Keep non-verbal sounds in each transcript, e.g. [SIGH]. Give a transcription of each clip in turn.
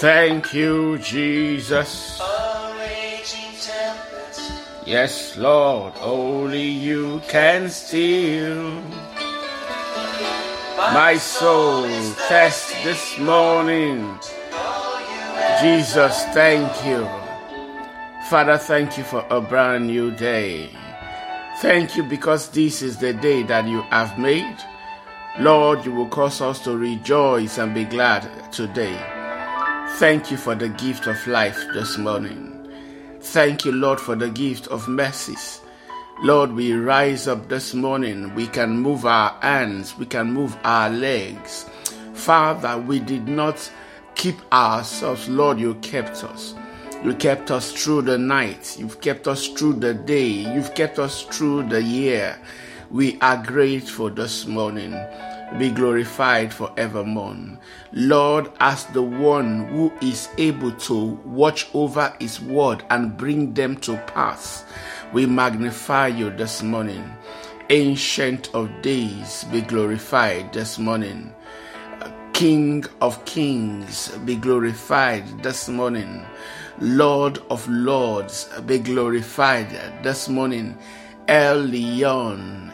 Thank you, Jesus. Yes, Lord, only you can still my soul test this morning. Jesus, thank you. Father, thank you for a brand new day. Thank you because this is the day that you have made. Lord, you will cause us to rejoice and be glad today. Thank you for the gift of life this morning. Thank you, Lord, for the gift of mercies. Lord, we rise up this morning. We can move our hands, we can move our legs. Father, we did not keep ourselves. Lord, you kept us. You kept us through the night. You've kept us through the day. You've kept us through the year. We are grateful this morning. Be glorified forevermore. Lord, as the one who is able to watch over his word and bring them to pass. We magnify you this morning. Ancient of days, be glorified this morning. King of kings, be glorified this morning. Lord of lords, be glorified this morning. El Elyon,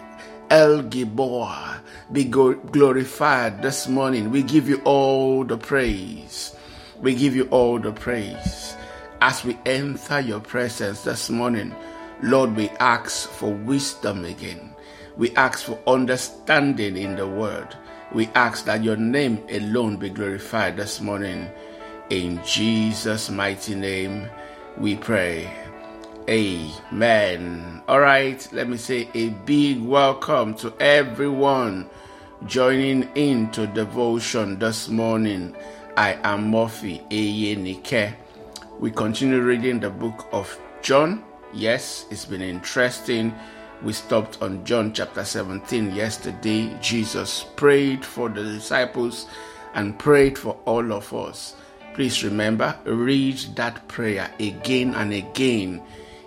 El Gibor, be glorified this morning. We give you all the praise. We give you all the praise. As we enter your presence this morning, Lord, we ask for wisdom again. We ask for understanding in the word. We ask that your name alone be glorified this morning. In Jesus' mighty name, we pray. Amen. All right, let me say a big welcome to everyone joining into devotion this morning. I am Murphy Eyenike. We continue reading the book of John Yes, it's been interesting. We stopped on John chapter 17 yesterday. Jesus prayed for the disciples and prayed for all of us. Please remember, read that prayer again and again.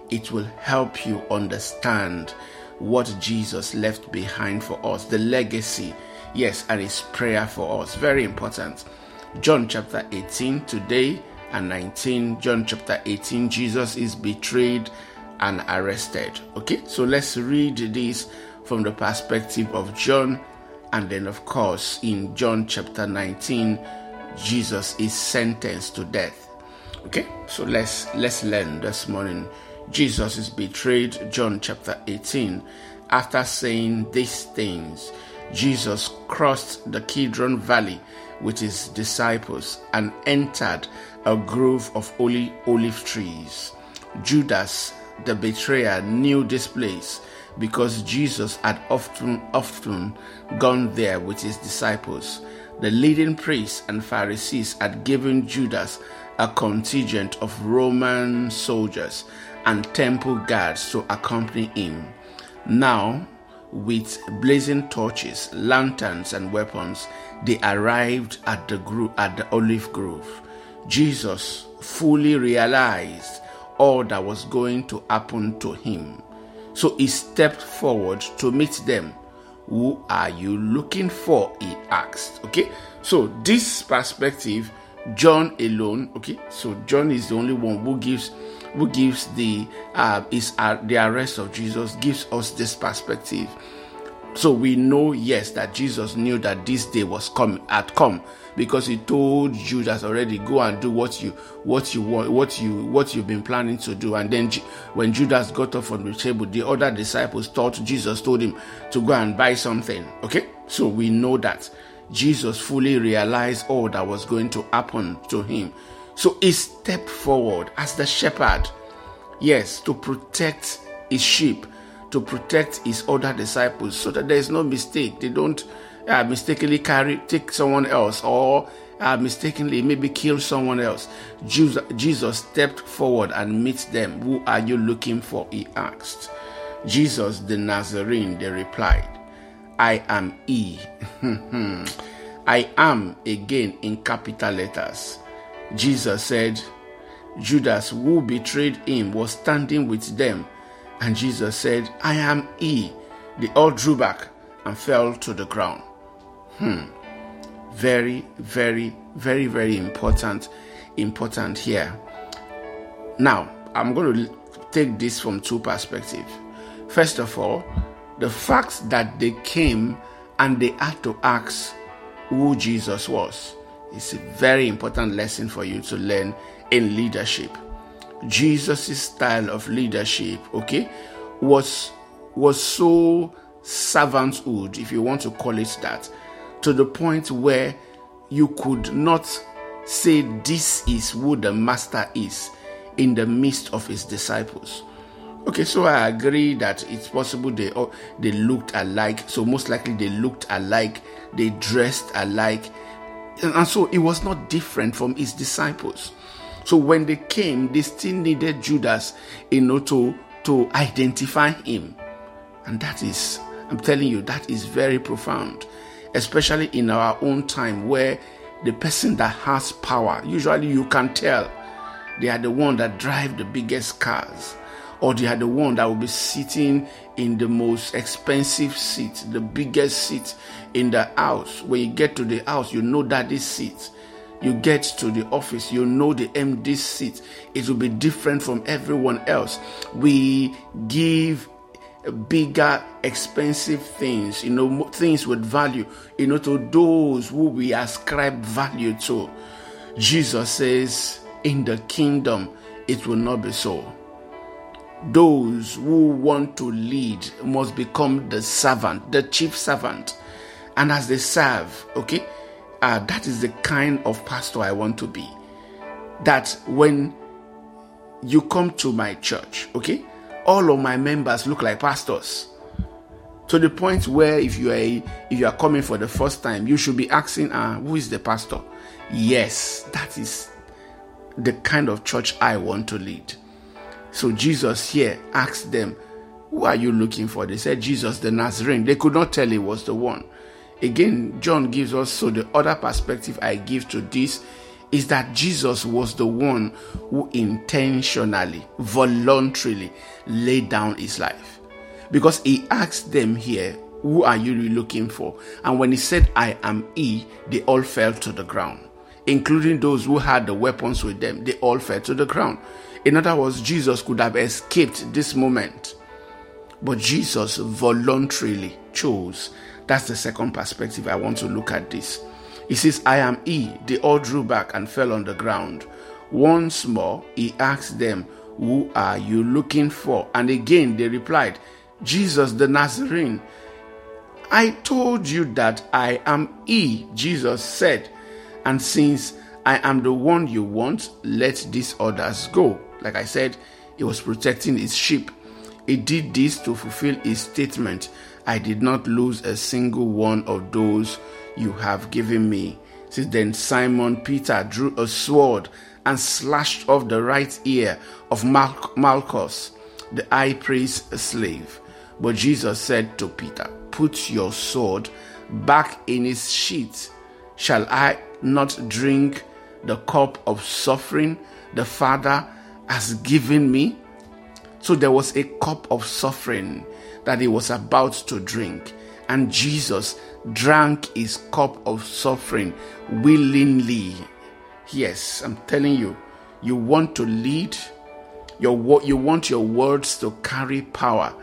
It will help you understand what Jesus left behind for us, the legacy, yes, and his prayer for us. Very important. John chapter 18 today and 19. John chapter 18, Jesus is betrayed and arrested. Okay, so let's read this from the perspective of John, and then, of course, in John chapter 19, Jesus is sentenced to death. Okay, so let's let's learn this morning. Jesus is betrayed, John chapter 18. After saying these things, Jesus crossed the Kidron Valley with his disciples and entered a grove of olive trees. Judas the betrayer knew this place because Jesus had often often gone there with his disciples. The leading priests and Pharisees had given Judas a contingent of Roman soldiers and temple guards to accompany him. Now, with blazing torches, lanterns, and weapons, they arrived at the gro- at the olive grove. Jesus fully realized all that was going to happen to him. So he stepped forward to meet them. Who are you looking for? He asked. Okay, so this perspective, John alone. Okay, so John is the only one who gives who gives the uh, is uh, the arrest of Jesus gives us this perspective. So we know yes that Jesus knew that this day was come had come because he told Judas already go and do what you what you want what you what you've been planning to do. And then when Judas got up from the table the other disciples thought Jesus told him to go and buy something. Okay? So we know that Jesus fully realized all that was going to happen to him so he stepped forward as the shepherd yes to protect his sheep to protect his other disciples so that there is no mistake they don't uh, mistakenly carry take someone else or uh, mistakenly maybe kill someone else. Jesus, Jesus stepped forward and meets them. Who are you looking for? He asked. Jesus the Nazarene, they replied, I am he. [LAUGHS] I am again in capital letters. Jesus said, Judas, who betrayed him, was standing with them. And Jesus said, I am he. They all drew back and fell to the ground. Hmm. Very, very, very, very important important here. Now, I'm going to take this from two perspectives. First of all, the fact that they came and they had to ask who Jesus was is a very important lesson for you to learn in leadership. Jesus' style of leadership, okay, was was so servanthood, if you want to call it that, to the point where you could not say this is who the master is in the midst of his disciples. Okay, so I agree that it's possible they oh, they looked alike. So most likely they looked alike, they dressed alike, and so it was not different from his disciples. So when they came, they still needed Judas, you know, to to identify him, and that is, I'm telling you, that is very profound, especially in our own time where the person that has power, usually you can tell, they are the one that drive the biggest cars or they are the one that will be sitting in the most expensive seat, the biggest seat in the house. When you get to the house, you know that this seat. You get to the office, you know the MD seat. It will be different from everyone else. We give bigger, expensive things, you know, things with value, you know, to those who we ascribe value to. Jesus says, in the kingdom, it will not be so those who want to lead must become the servant, the chief servant. And as they serve, okay, uh, that is the kind of pastor I want to be. That when you come to my church, okay, all of my members look like pastors. To the point where if you are if you are coming for the first time, you should be asking, uh, who is the pastor? Yes, that is the kind of church I want to lead. So Jesus here asked them, Who are you looking for? They said, Jesus the Nazarene. They could not tell he was the one. Again, John gives us so the other perspective I give to this is that Jesus was the one who intentionally, voluntarily laid down his life. Because he asked them here, Who are you looking for? And when he said, I am he, they all fell to the ground, including those who had the weapons with them. They all fell to the ground. In other words, Jesus could have escaped this moment, but Jesus voluntarily chose. That's the second perspective I want to look at this. He says, I am he. They all drew back and fell on the ground. Once more, he asked them, Who are you looking for? And again they replied, Jesus the Nazarene. I told you that I am he, Jesus said. And since I am the one you want, let these others go. Like I said, he was protecting his sheep. He did this to fulfill his statement I did not lose a single one of those you have given me. Since then, Simon Peter drew a sword and slashed off the right ear of Mal- Malchus, the high priest's slave. But Jesus said to Peter, Put your sword back in its sheath. Shall I not drink the cup of suffering the Father has given me. So there was a cup of suffering that he was about to drink. And Jesus drank his cup of suffering willingly. Yes, I'm telling you, you want to lead, your, you want your words to carry power.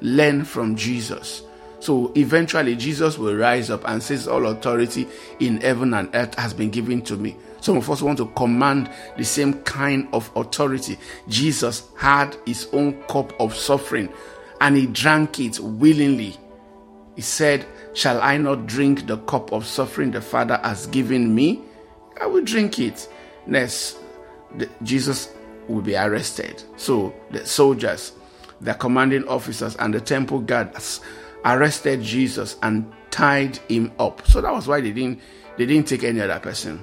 Learn from Jesus. So eventually, Jesus will rise up and says, All authority in heaven and earth has been given to me. Some of us want to command the same kind of authority. Jesus had his own cup of suffering and he drank it willingly. He said, Shall I not drink the cup of suffering the Father has given me? I will drink it. Next, the, Jesus will be arrested. So the soldiers, the commanding officers, and the temple guards arrested Jesus and tied him up. So that was why they didn't they didn't take any other person.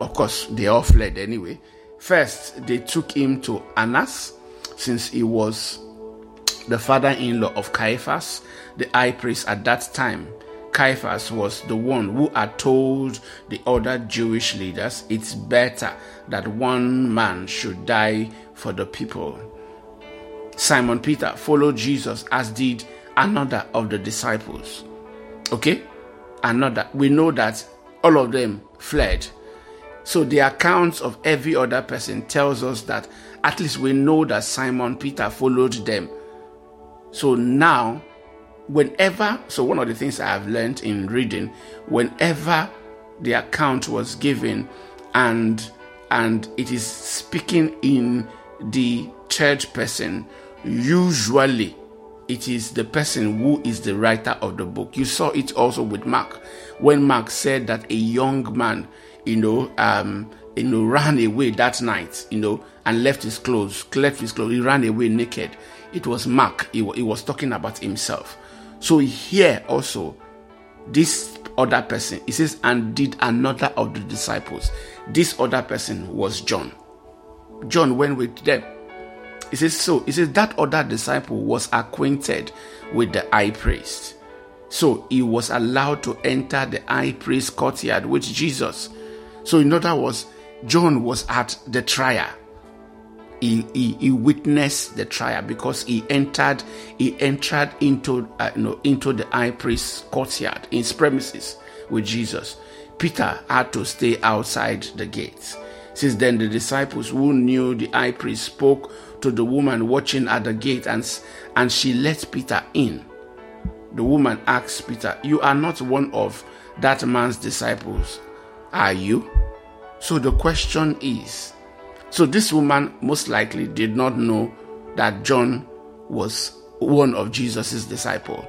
Of course, they all fled anyway. First, they took him to Annas, since he was the father in law of Caiaphas, the high priest at that time. Caiaphas was the one who had told the other Jewish leaders it's better that one man should die for the people. Simon Peter followed Jesus, as did another of the disciples. Okay? Another. We know that all of them fled So the accounts of every other person tells us that at least we know that Simon Peter followed them. So now, whenever, so one of the things I have learned in reading, whenever the account was given and and it is speaking in the third person, usually it is the person who is the writer of the book. You saw it also with Mark when Mark said that a young man you know, um, you know, ran away that night, you know, and left his clothes, left his clothes. He ran away naked. It was Mark. He, he was talking about himself. So here also, this other person, he says, and did another of the disciples. This other person was John. John went with them. He says, so he says that other disciple was acquainted with the high priest. So he was allowed to enter the high priest courtyard with Jesus. So, in other words, John was at the trial. He, he, he witnessed the trial because he entered he entered into uh, you know, into the high priest's courtyard his premises with Jesus. Peter had to stay outside the gates. Since then, the disciples who knew the high priest spoke to the woman watching at the gate, and, and she let Peter in. The woman asked Peter, You are not one of that man's disciples, are you? So the question is so this woman most likely did not know that John was one of Jesus' disciple.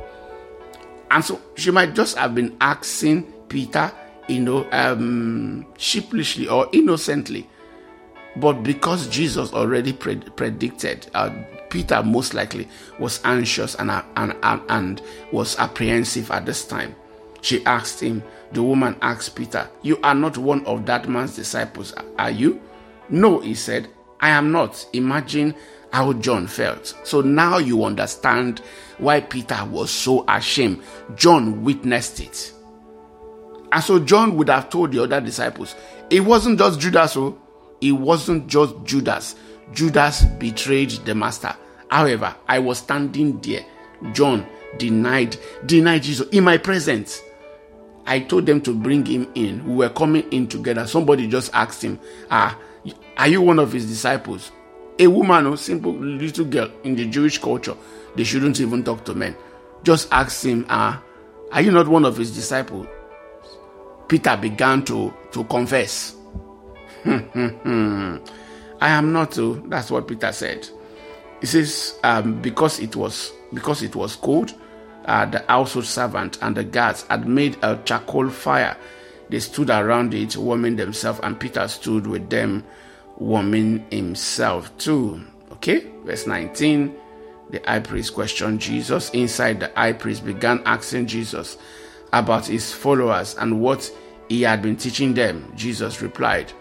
And so she might just have been asking Peter, you know, um, sheepishly or innocently. But because Jesus already pred- predicted, uh, Peter most likely was anxious and, uh, and, and, and was apprehensive at this time. She asked him, the woman asked Peter, You are not one of that man's disciples, are you? No, he said, I am not. Imagine how John felt. So now you understand why Peter was so ashamed. John witnessed it. And so John would have told the other disciples, it wasn't just Judas, oh, it wasn't just Judas. Judas betrayed the master. However, I was standing there. John denied, denied Jesus in my presence. I told them to bring him in. We were coming in together. Somebody just asked him, Ah, are you one of his disciples? A woman, a simple little girl in the Jewish culture, they shouldn't even talk to men. Just asked him, Ah, are you not one of his disciples? Peter began to, to confess. [LAUGHS] I am not. Oh, that's what Peter said. He says, um, because it was because it was cold, uh, the household servant and the guards had made a charcoal fire. They stood around it, warming themselves, and Peter stood with them, warming himself too. Okay, verse 19. The high priest questioned Jesus. Inside, the high priest began asking Jesus about his followers and what he had been teaching them. Jesus replied,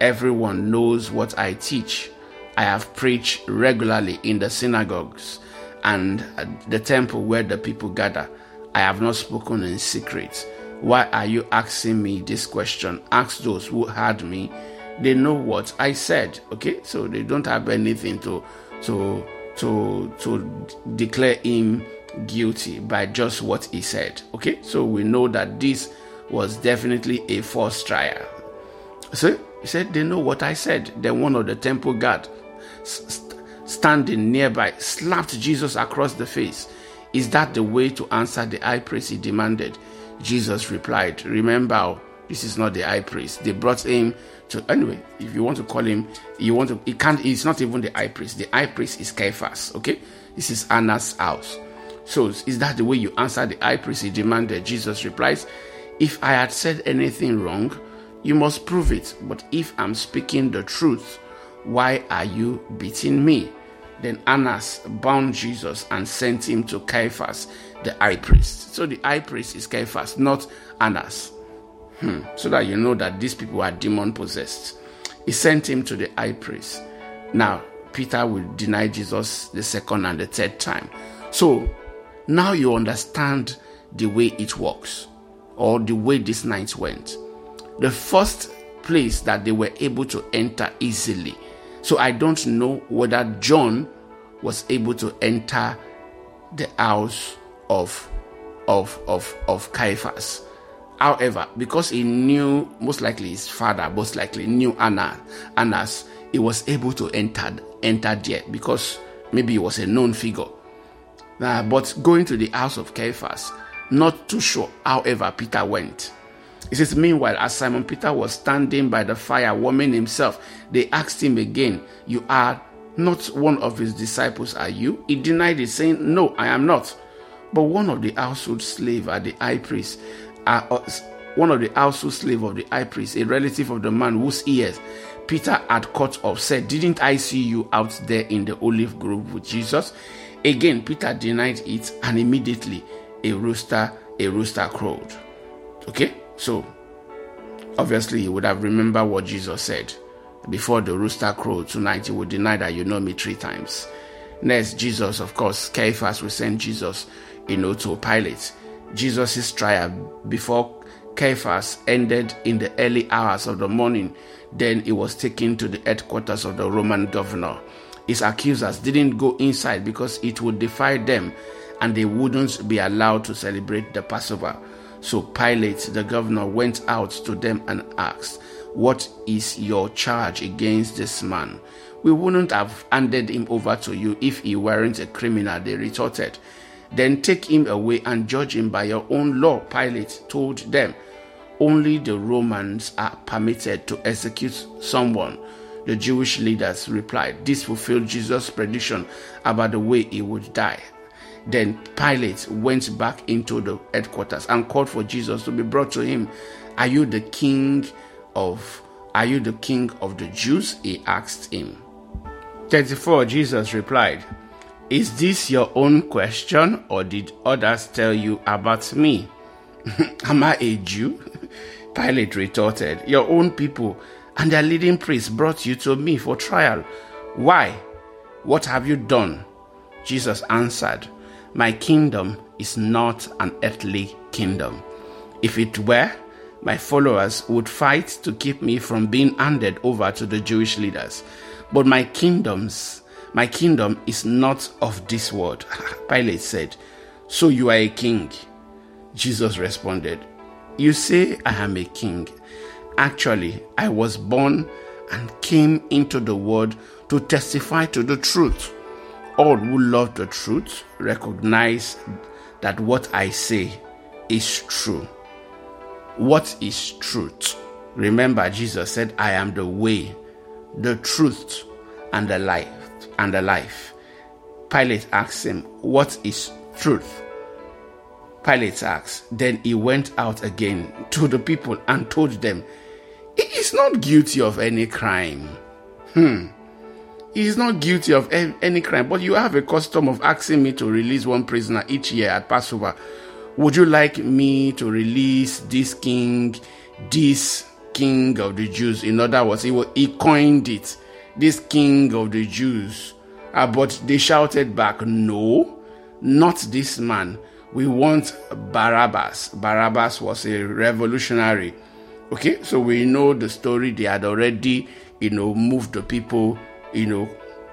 Everyone knows what I teach. I have preached regularly in the synagogues and the temple where the people gather. I have not spoken in secret. Why are you asking me this question? Ask those who heard me. They know what I said. Okay, so they don't have anything to to to to declare him guilty by just what he said. Okay, so we know that this was definitely a false trial. So he said they know what I said. Then one of the temple guard standing nearby slapped Jesus across the face. Is that the way to answer the high priest? He demanded. Jesus replied, Remember, oh, this is not the high priest. They brought him to anyway. If you want to call him, you want to. He can't. It's not even the high priest. The high priest is Caiaphas. Okay, this is Annas' house. So is that the way you answer the high priest? He demanded. Jesus replies, If I had said anything wrong, you must prove it. But if I'm speaking the truth, why are you beating me? Then Annas bound Jesus and sent him to Caiaphas, the high priest. So the high priest is Caiaphas, not Annas. Hmm. So that you know that these people are demon possessed. He sent him to the high priest. Now, Peter will deny Jesus the second and the third time. So now you understand the way it works or the way this night went. The first place that they were able to enter easily so I don't know whether John was able to enter the house of of of of Caiaphas. However, because he knew most likely his father, most likely knew Anna, Annas, he was able to enter enter there because maybe he was a known figure. Uh, but going to the house of Caiaphas, not too sure. However, Peter went. It says, Meanwhile, as Simon Peter was standing by the fire warming himself, they asked him again, You are not one of his disciples, are you? He denied it, saying, No, I am not. But one of the household slave at the high priest, uh, uh, one of the household slave of the high priest, a relative of the man whose ears Peter had cut off, said, Didn't I see you out there in the olive grove with Jesus? Again, Peter denied it, and immediately a rooster, a rooster crowed. Okay, so obviously he would have remembered what Jesus said before the rooster crowed tonight. You would deny that you know me three times. Next, Jesus, of course, Caiaphas will send Jesus, you know, to Pilate. Jesus' trial before Caiaphas ended in the early hours of the morning. Then he was taken to the headquarters of the Roman governor. His accusers didn't go inside because it would defy them and they wouldn't be allowed to celebrate the Passover. So Pilate, the governor, went out to them and asked, What is your charge against this man? We wouldn't have handed him over to you if he weren't a criminal, they retorted. Then take him away and judge him by your own law, Pilate told them. Only the Romans are permitted to execute someone. The Jewish leaders replied, This fulfilled Jesus' prediction about the way he would die. Then Pilate went back into the headquarters and called for Jesus to be brought to him. Are you the king of are you the king of the Jews? He asked him. 34 Jesus replied, Is this your own question, or did others tell you about me? [LAUGHS] Am I a Jew? [LAUGHS] Pilate retorted, Your own people and their leading priests brought you to me for trial. Why? What have you done? Jesus answered, My kingdom is not an earthly kingdom. If it were, my followers would fight to keep me from being handed over to the Jewish leaders. But my kingdoms, my kingdom is not of this world. [LAUGHS] Pilate said, So you are a king? Jesus responded, You say I am a king. Actually, I was born and came into the world to testify to the truth. All who love the truth recognize that what I say is true. What is truth? Remember, Jesus said, I am the way, the truth, and the life. And the life. Pilate asked him, What is truth? Pilate asked. Then he went out again to the people and told them, He is not guilty of any crime. Hmm. He is not guilty of any crime, but you have a custom of asking me to release one prisoner each year at Passover. Would you like me to release this king, this king of the Jews? In other words, he, he coined it, this king of the Jews. Uh, but they shouted back, No, not this man. We want Barabbas. Barabbas was a revolutionary. Okay, so we know the story. They had already, you know, moved the people, you know,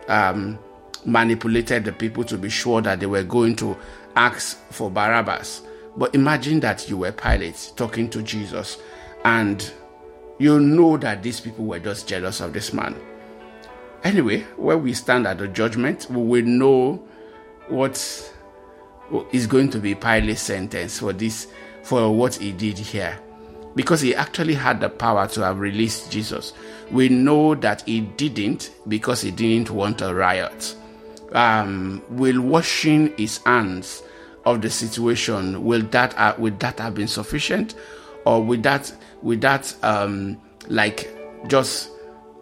um, manipulated the people to be sure that they were going to ask for Barabbas. But imagine that you were Pilate talking to Jesus, and you know that these people were just jealous of this man. Anyway, where we stand at the judgment, we will know what is going to be Pilate's sentence for this, for what he did here. Because he actually had the power to have released Jesus. We know that he didn't because he didn't want a riot. Um, will washing his hands of the situation will that uh, will that have been sufficient, or will that will that um, like just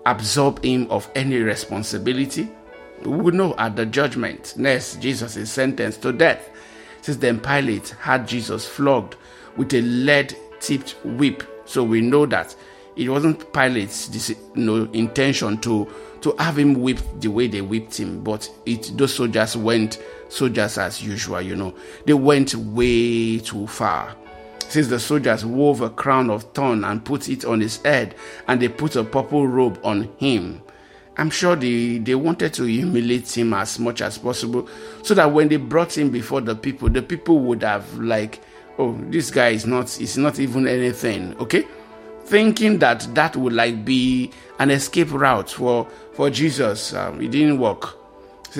absorb him of any responsibility? We know at the judgment. Next, Jesus is sentenced to death. Since then, Pilate had Jesus flogged with a lead tipped whip. So we know that it wasn't Pilate's you know, intention to, to have him whipped the way they whipped him, but it those soldiers went soldiers as usual, you know. They went way too far. Since the soldiers wove a crown of thorn and put it on his head, and they put a purple robe on him. I'm sure they, they wanted to humiliate him as much as possible so that when they brought him before the people, the people would have like oh, this guy is not, is not even anything, okay? Thinking that that would like be an escape route for, for Jesus. Um, it didn't work.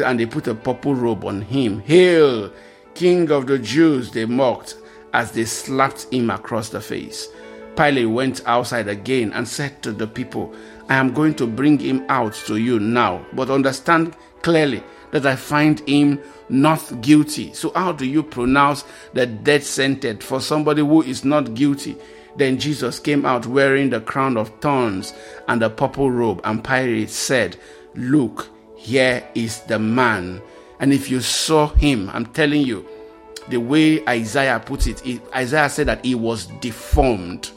And they put a purple robe on him. Hail, King of the Jews, they mocked as they slapped him across the face. Pilate went outside again and said to the people, I am going to bring him out to you now, but understand clearly that I find him not guilty. So, how do you pronounce the death sentence for somebody who is not guilty? Then Jesus came out wearing the crown of thorns and the purple robe, and Pilate said, Look, here is the man. And if you saw him, I'm telling you, the way Isaiah put it, it Isaiah said that he was deformed.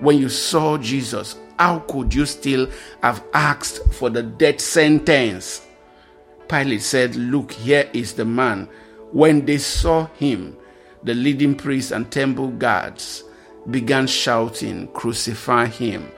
When you saw Jesus, how could you still have asked for the death sentence? Pilate said, Look, here is the man. When they saw him, the leading priests and temple guards began shouting, Crucify him!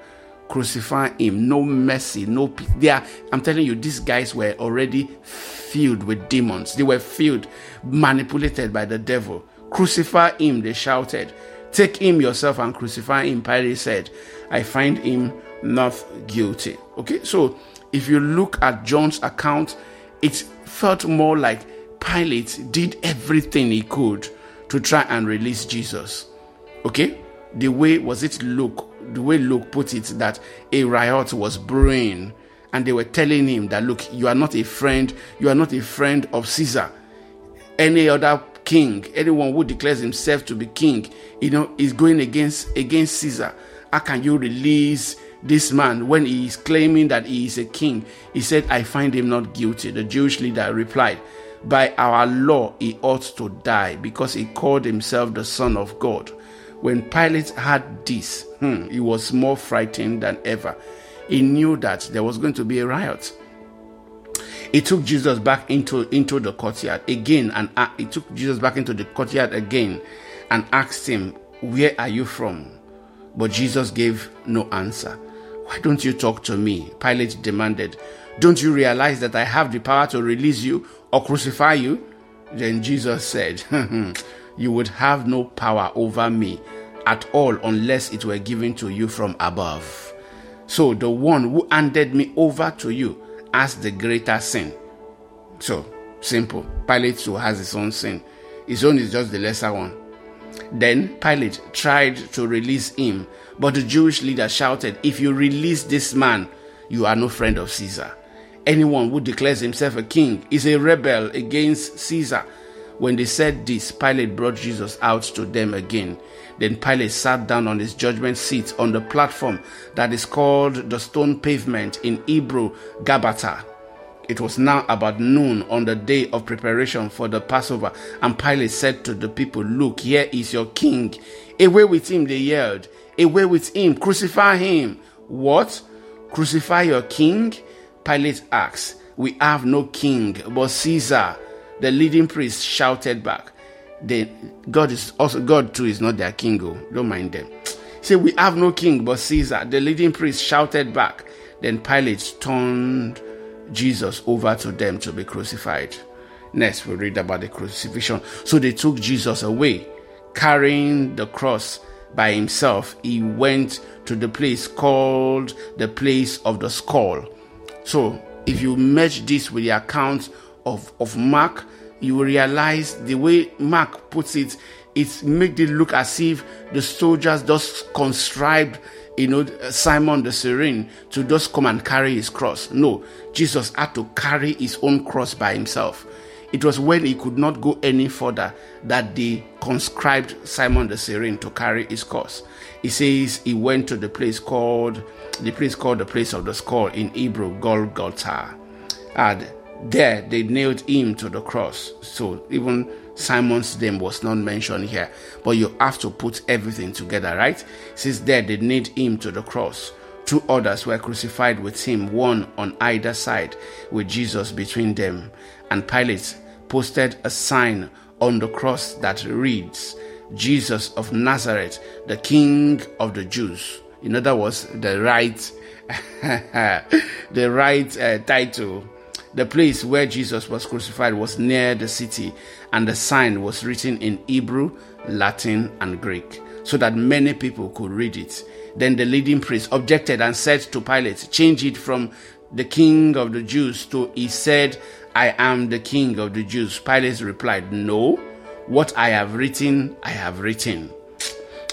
Crucify him! No mercy, no are, I'm telling you, these guys were already filled with demons. They were filled, manipulated by the devil. Crucify him, they shouted. Take him yourself and crucify him. Pilate said, I find him not guilty. Okay, so if you look at John's account, it felt more like Pilate did everything he could to try and release Jesus. Okay? The way was it Luke, the way Luke put it, that a riot was brewing, and they were telling him that look, you are not a friend, you are not a friend of Caesar. Any other king, anyone who declares himself to be king, you know, is going against against Caesar. How can you release this man, when he is claiming that he is a king, he said, I find him not guilty. The Jewish leader replied, By our law, he ought to die because he called himself the Son of God. When Pilate heard this, hmm, he was more frightened than ever. He knew that there was going to be a riot. He took Jesus back into, into the courtyard again, and uh, he took Jesus back into the courtyard again and asked him, Where are you from? But Jesus gave no answer. Why don't you talk to me? Pilate demanded. Don't you realize that I have the power to release you or crucify you? Then Jesus said, [LAUGHS] You would have no power over me at all unless it were given to you from above. So the one who handed me over to you has the greater sin. So simple. Pilate too has his own sin. His own is just the lesser one. Then Pilate tried to release him, but the Jewish leader shouted, If you release this man, you are no friend of Caesar. Anyone who declares himself a king is a rebel against Caesar. When they said this, Pilate brought Jesus out to them again. Then Pilate sat down on his judgment seat on the platform that is called the stone pavement in Hebrew, Gabbatha. It was now about noon on the day of preparation for the Passover, and Pilate said to the people, Look, here is your king. Away with him, they yelled. Away with him, crucify him. What? Crucify your king? Pilate asked. We have no king but Caesar. The leading priest shouted back. They, God is also God too is not their king. Oh, don't mind them. Say we have no king but Caesar. The leading priest shouted back. Then Pilate turned Jesus over to them to be crucified. Next, we read about the crucifixion. So they took Jesus away, carrying the cross by himself. He went to the place called the place of the skull. So, if you match this with the account of, of Mark, you will realize the way Mark puts it, it made it look as if the soldiers just conscribed you know, Simon the Cyrene to just come and carry his cross. No, Jesus had to carry his own cross by himself. It was when he could not go any further that they conscribed Simon the Cyrene to carry his cross. He says he went to the place called the place called the place of the skull in Hebrew, Golgotha. And there they nailed him to the cross. So even Simon's name was not mentioned here, but you have to put everything together, right? Since there they nailed him to the cross. Two others were crucified with him, one on either side, with Jesus between them. And Pilate posted a sign on the cross that reads, Jesus of Nazareth, the King of the Jews. In other words, the right, [LAUGHS] the right uh, title The place where Jesus was crucified was near the city, and the sign was written in Hebrew, Latin, and Greek, so that many people could read it. Then the leading priest objected and said to Pilate, Change it from the king of the Jews to he said, I am the king of the Jews. Pilate replied, No, what I have written, I have written.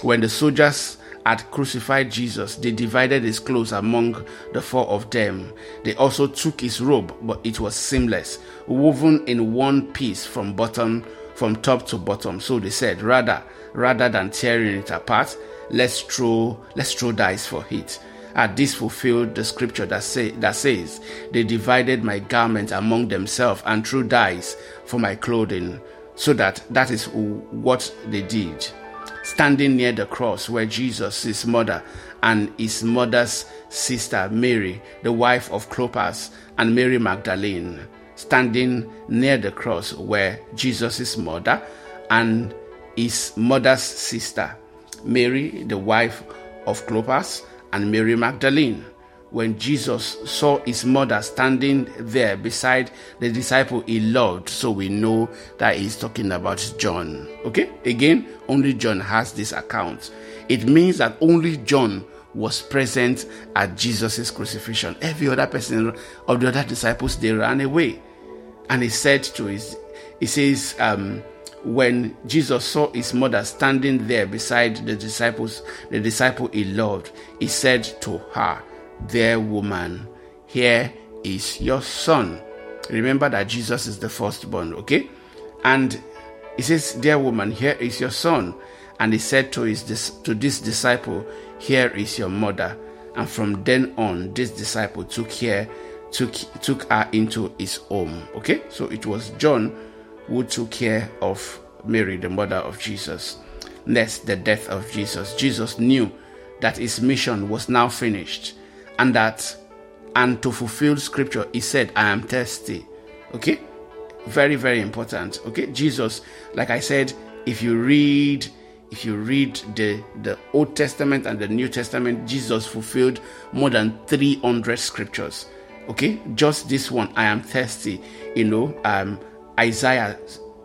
When the soldiers had crucified Jesus, they divided his clothes among the four of them. They also took his robe, but it was seamless, woven in one piece from bottom from top to bottom. So they said, rather, rather than tearing it apart, let's throw let's throw dice for it. And this fulfilled the scripture that say that says, They divided my garment among themselves and threw dice for my clothing. So that that is what they did standing near the cross where Jesus, his mother, and his mother's sister Mary, the wife of Clopas, and Mary Magdalene, standing near the cross where Jesus' mother and his mother's sister, Mary, the wife of Clopas, and Mary Magdalene when Jesus saw his mother standing there beside the disciple he loved. So we know that he's talking about John. Okay? Again, only John has this account. It means that only John was present at Jesus' crucifixion. Every other person of the other disciples, they ran away. And he said to his, he says, um, when Jesus saw his mother standing there beside the disciples, the disciple he loved, he said to her, Dear woman, here is your son. Remember that Jesus is the firstborn, okay? And he says, Dear woman, here is your son. And he said to his to this disciple, Here is your mother. And from then on, this disciple took here, took took her into his home. Okay? So it was John who took care of Mary, the mother of Jesus. Next, the death of Jesus. Jesus knew that his mission was now finished and that and to fulfill scripture he said i am thirsty. Okay? Very very important. Okay? Jesus like i said if you read if you read the the old testament and the new testament jesus fulfilled more than 300 scriptures. Okay? Just this one i am thirsty. You know um isaiah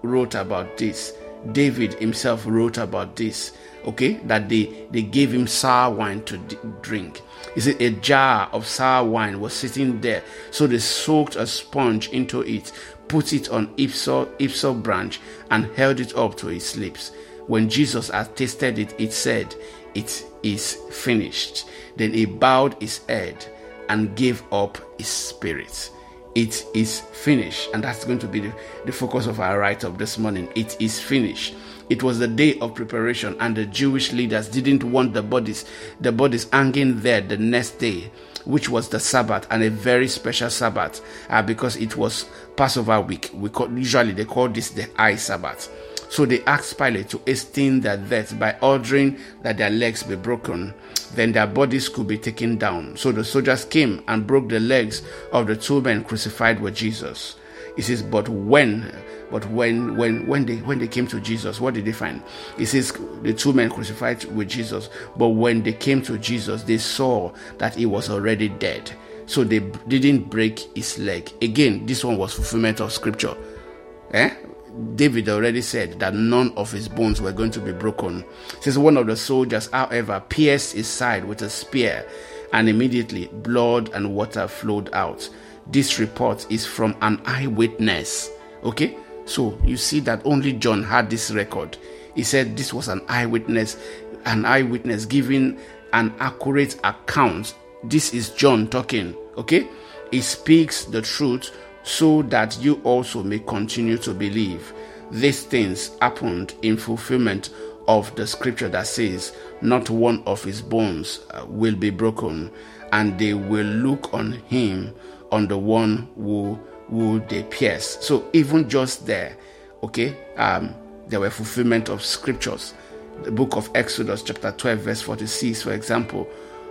wrote about this david himself wrote about this okay that they they gave him sour wine to d- drink. Is it a jar of sour wine was sitting there so they soaked a sponge into it put it on hyssop hyssop branch and held it up to his lips. When jesus had tasted it it said it is finished. Then he bowed his head and gave up his spirit it is finished and that's going to be the, the focus of our write-up this morning it is finished it was the day of preparation, and the Jewish leaders didn't want the bodies, the bodies hanging there the next day, which was the Sabbath and a very special Sabbath, uh, because it was Passover week. We call, usually they call this the High Sabbath. So they asked Pilate to hasten their death by ordering that their legs be broken. Then their bodies could be taken down. So the soldiers came and broke the legs of the two men crucified with Jesus. He says, but when but when when when they when they came to Jesus, what did they find? He says the two men crucified with Jesus, but when they came to Jesus, they saw that he was already dead. So they didn't break his leg. Again, this one was fulfillment of scripture. Eh? David already said that none of his bones were going to be broken. Says one of the soldiers, however, pierced his side with a spear, and immediately blood and water flowed out. This report is from an eyewitness. Okay? So you see that only John had this record. He said this was an eyewitness, an eyewitness giving an accurate account. This is John talking, okay? He speaks the truth so that you also may continue to believe. These things happened in fulfillment of the scripture that says, Not one of his bones uh, will be broken, and they will look on him, on the one who would they pierce. So even just there, okay, um, there were fulfillment of scriptures. The book of Exodus, chapter 12, verse 46, for example,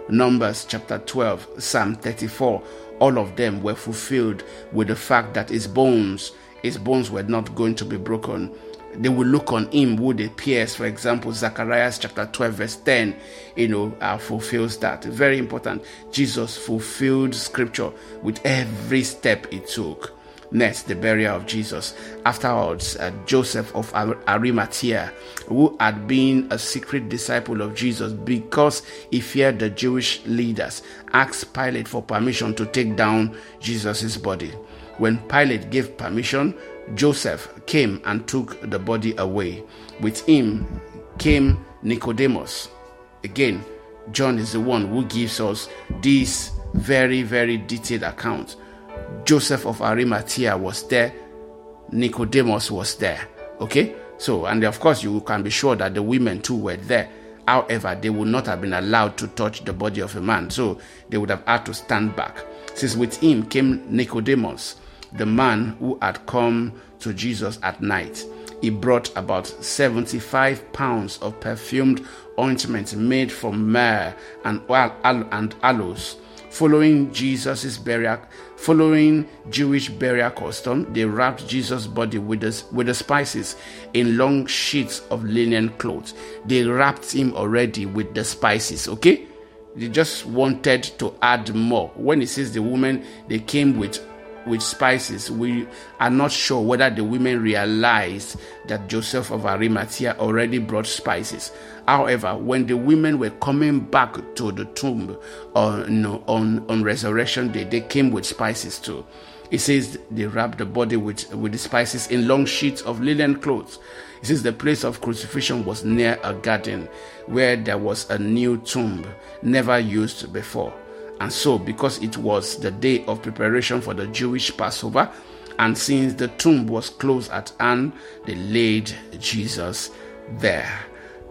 Numbers chapter 12, Psalm 34, all of them were fulfilled with the fact that his bones, his bones were not going to be broken. they will look on him who they pierce. For example, Zacharias chapter 12, verse 10, you know, uh, fulfills that. Very important. Jesus fulfilled scripture with every step he took. Next, the burial of Jesus. Afterwards, uh, Joseph of Arimathea, who had been a secret disciple of Jesus because he feared the Jewish leaders, asked Pilate for permission to take down Jesus' body. When Pilate gave permission, Joseph came and took the body away. With him came Nicodemus. Again, John is the one who gives us this very, very detailed account Joseph of Arimathea was there, Nicodemus was there. Okay? So, and of course, you can be sure that the women too were there. However, they would not have been allowed to touch the body of a man, so they would have had to stand back. Since with him came Nicodemus, the man who had come to Jesus at night. He brought about 75 pounds of perfumed ointment made from myrrh and, and aloes following Jesus' burial, following Jewish burial custom, they wrapped Jesus' body with the, with the spices in long sheets of linen clothes. They wrapped him already with the spices, okay? They just wanted to add more. When he says the woman, they came with with spices. We are not sure whether the women realized that Joseph of Arimathea already brought spices. However, when the women were coming back to the tomb on, on, on resurrection day, they came with spices too. It says they wrapped the body with, with the spices in long sheets of linen clothes. It says the place of crucifixion was near a garden where there was a new tomb never used before. And so, because it was the day of preparation for the Jewish Passover, and since the tomb was close at hand, they laid Jesus there.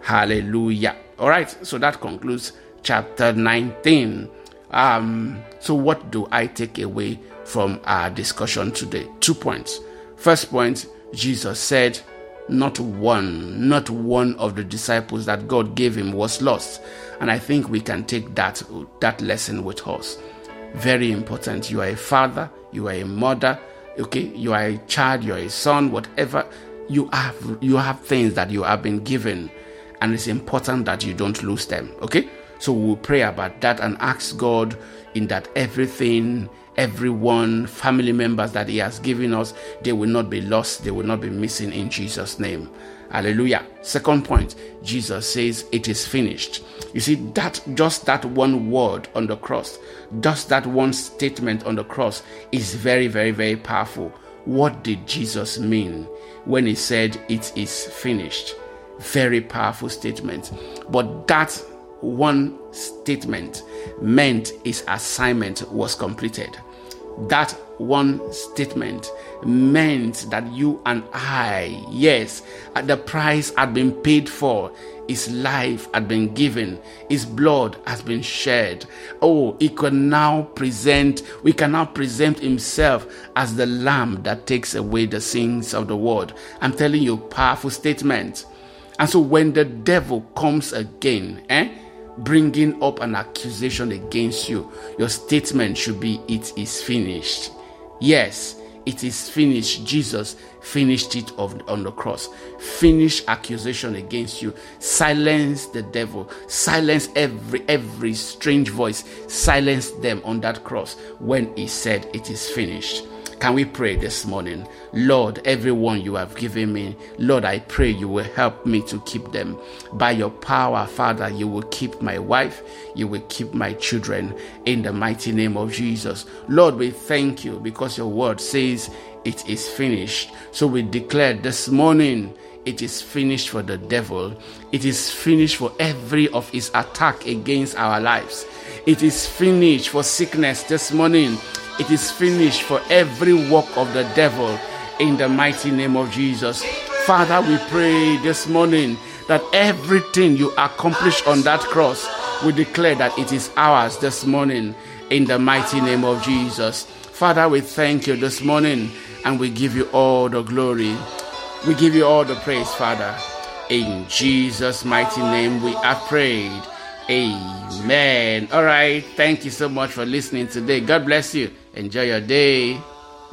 Hallelujah. All right, so that concludes chapter 19. Um, so, what do I take away from our discussion today? Two points. First point, Jesus said, Not one, not one of the disciples that God gave him was lost. And I think we can take that, that lesson with us. Very important. You are a father, you are a mother, okay, you are a child, you are a son, whatever. You have you have things that you have been given, and it's important that you don't lose them. Okay? So we'll pray about that and ask God in that everything everyone, family members that He has given us, they will not be lost, they will not be missing in Jesus' name. Hallelujah. Second point, Jesus says it is finished. You see, that just that one word on the cross, just that one statement on the cross is very, very, very powerful. What did Jesus mean when he said it is finished? Very powerful statement. But that one statement meant his assignment was completed. That one statement meant that you and I, yes, the price had been paid for. His life had been given. His blood has been shed. Oh, he can now present, we can now present himself as the lamb that takes away the sins of the world. I'm telling you, powerful statement. And so when the devil comes again, eh? bringing up an accusation against you, your statement should be, It is finished. Yes, it is finished. Jesus finished it on the cross. Finish accusation against you. Silence the devil. Silence every every strange voice. Silence them on that cross when he said it is finished. Can we pray this morning? Lord, everyone you have given me, Lord, I pray you will help me to keep them. By your power, Father, you will keep my wife, you will keep my children in the mighty name of Jesus. Lord, we thank you because your word says it is finished. So we declare this morning it is finished for the devil. It is finished for every of his attack against our lives. It is finished for sickness this morning. It is finished for every work of the devil in the mighty name of Jesus. Father, we pray this morning that everything you accomplish on that cross, we declare that it is ours this morning in the mighty name of Jesus. Father, we thank you this morning and we give you all the glory. We give you all the praise, Father. In Jesus' mighty name, we have prayed. Amen. All right. Thank you so much for listening today. God bless you. Enjoy your day.